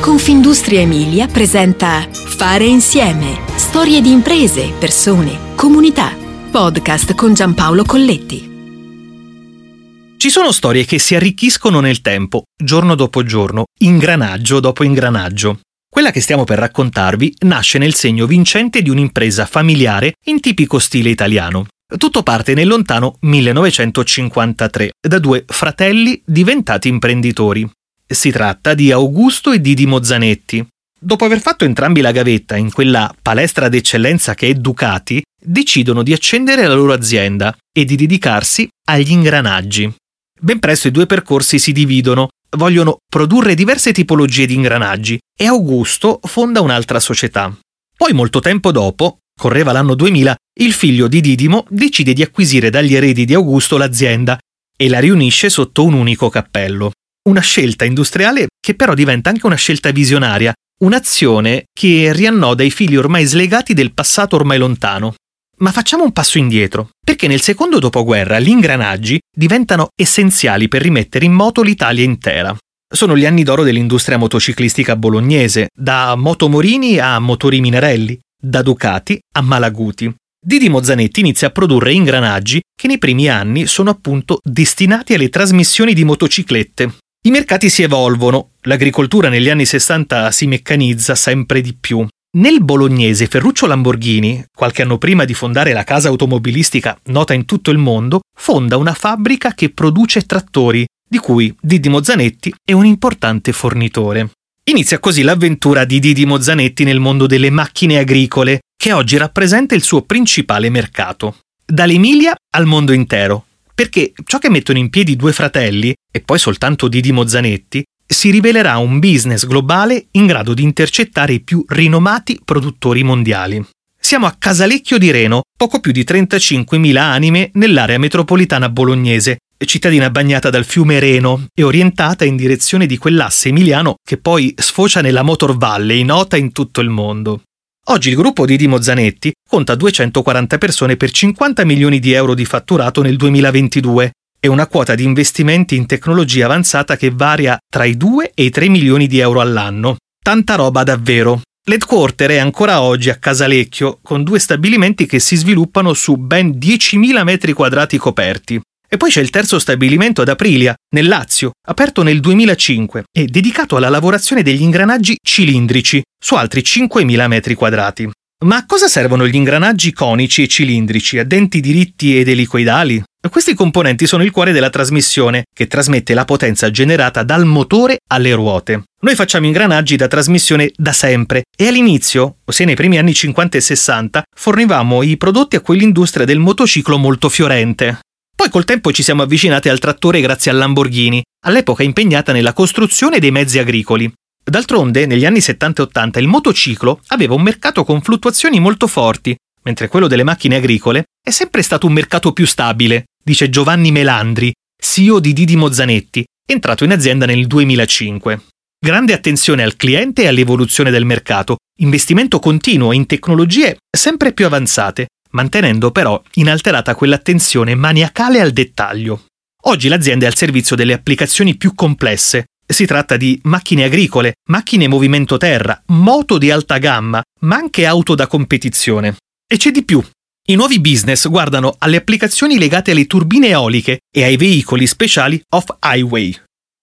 Confindustria Emilia presenta Fare insieme. Storie di imprese, persone, comunità. Podcast con Giampaolo Colletti. Ci sono storie che si arricchiscono nel tempo, giorno dopo giorno, ingranaggio dopo ingranaggio. Quella che stiamo per raccontarvi nasce nel segno vincente di un'impresa familiare in tipico stile italiano. Tutto parte nel lontano 1953 da due fratelli diventati imprenditori. Si tratta di Augusto e Didi Zanetti. Dopo aver fatto entrambi la gavetta in quella palestra d'eccellenza che è Ducati, decidono di accendere la loro azienda e di dedicarsi agli ingranaggi. Ben presto i due percorsi si dividono, vogliono produrre diverse tipologie di ingranaggi e Augusto fonda un'altra società. Poi molto tempo dopo, correva l'anno 2000, il figlio di Didimo decide di acquisire dagli eredi di Augusto l'azienda e la riunisce sotto un unico cappello una scelta industriale che però diventa anche una scelta visionaria, un'azione che riannoda i fili ormai slegati del passato ormai lontano. Ma facciamo un passo indietro, perché nel secondo dopoguerra gli ingranaggi diventano essenziali per rimettere in moto l'Italia intera. Sono gli anni d'oro dell'industria motociclistica bolognese, da Motomorini a Motori Minarelli, da Ducati a Malaguti. Didi Mozzanetti inizia a produrre ingranaggi che nei primi anni sono appunto destinati alle trasmissioni di motociclette. I mercati si evolvono, l'agricoltura negli anni 60 si meccanizza sempre di più. Nel bolognese Ferruccio Lamborghini, qualche anno prima di fondare la casa automobilistica nota in tutto il mondo, fonda una fabbrica che produce trattori, di cui Didi Mozzanetti è un importante fornitore. Inizia così l'avventura di Didi Mozzanetti nel mondo delle macchine agricole, che oggi rappresenta il suo principale mercato. Dall'Emilia al mondo intero, perché ciò che mettono in piedi due fratelli, e poi soltanto Didi Mozzanetti, si rivelerà un business globale in grado di intercettare i più rinomati produttori mondiali. Siamo a Casalecchio di Reno, poco più di 35.000 anime nell'area metropolitana bolognese, cittadina bagnata dal fiume Reno e orientata in direzione di quell'asse emiliano che poi sfocia nella Motor Valley, nota in tutto il mondo. Oggi il gruppo di Dimo Zanetti conta 240 persone per 50 milioni di euro di fatturato nel 2022 e una quota di investimenti in tecnologia avanzata che varia tra i 2 e i 3 milioni di euro all'anno. Tanta roba davvero. L'headquarter è ancora oggi a Casalecchio, con due stabilimenti che si sviluppano su ben 10.000 metri quadrati coperti. E poi c'è il terzo stabilimento ad Aprilia, nel Lazio, aperto nel 2005 e dedicato alla lavorazione degli ingranaggi cilindrici su altri 5.000 metri quadrati. Ma a cosa servono gli ingranaggi conici e cilindrici, a denti diritti ed elicoidali? Questi componenti sono il cuore della trasmissione, che trasmette la potenza generata dal motore alle ruote. Noi facciamo ingranaggi da trasmissione da sempre e all'inizio, ossia nei primi anni 50 e 60, fornivamo i prodotti a quell'industria del motociclo molto fiorente. Poi col tempo ci siamo avvicinati al trattore grazie al Lamborghini, all'epoca impegnata nella costruzione dei mezzi agricoli. D'altronde, negli anni 70 e 80 il motociclo aveva un mercato con fluttuazioni molto forti, mentre quello delle macchine agricole è sempre stato un mercato più stabile, dice Giovanni Melandri, CEO di Didi Mozzanetti, entrato in azienda nel 2005. Grande attenzione al cliente e all'evoluzione del mercato, investimento continuo in tecnologie sempre più avanzate, mantenendo però inalterata quell'attenzione maniacale al dettaglio. Oggi l'azienda è al servizio delle applicazioni più complesse. Si tratta di macchine agricole, macchine movimento terra, moto di alta gamma, ma anche auto da competizione. E c'è di più. I nuovi business guardano alle applicazioni legate alle turbine eoliche e ai veicoli speciali off-highway.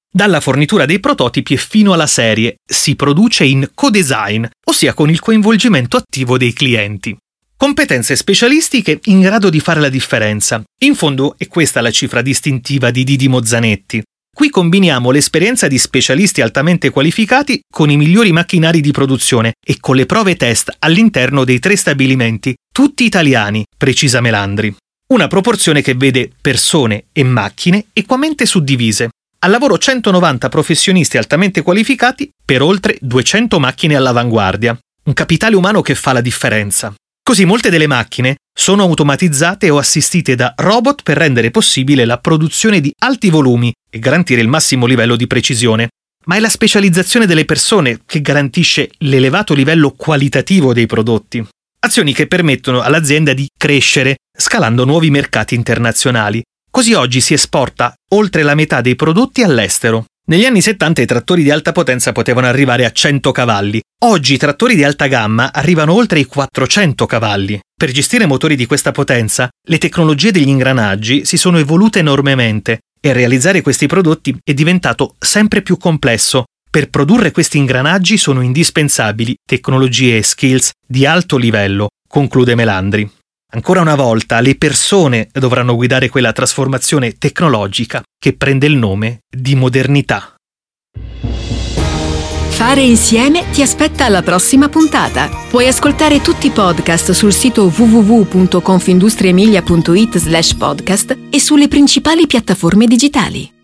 Dalla fornitura dei prototipi e fino alla serie si produce in co-design, ossia con il coinvolgimento attivo dei clienti. Competenze specialistiche in grado di fare la differenza. In fondo è questa la cifra distintiva di Didi Mozzanetti. Qui combiniamo l'esperienza di specialisti altamente qualificati con i migliori macchinari di produzione e con le prove test all'interno dei tre stabilimenti, tutti italiani, precisa Melandri. Una proporzione che vede persone e macchine equamente suddivise. Al lavoro 190 professionisti altamente qualificati per oltre 200 macchine all'avanguardia. Un capitale umano che fa la differenza. Così molte delle macchine sono automatizzate o assistite da robot per rendere possibile la produzione di alti volumi e garantire il massimo livello di precisione. Ma è la specializzazione delle persone che garantisce l'elevato livello qualitativo dei prodotti. Azioni che permettono all'azienda di crescere scalando nuovi mercati internazionali. Così oggi si esporta oltre la metà dei prodotti all'estero. Negli anni 70 i trattori di alta potenza potevano arrivare a 100 cavalli. Oggi i trattori di alta gamma arrivano oltre i 400 cavalli. Per gestire motori di questa potenza, le tecnologie degli ingranaggi si sono evolute enormemente e realizzare questi prodotti è diventato sempre più complesso. Per produrre questi ingranaggi sono indispensabili tecnologie e skills di alto livello, conclude Melandri. Ancora una volta le persone dovranno guidare quella trasformazione tecnologica che prende il nome di modernità. Fare insieme ti aspetta alla prossima puntata. Puoi ascoltare tutti i podcast sul sito www.confindustriemilia.it slash podcast e sulle principali piattaforme digitali.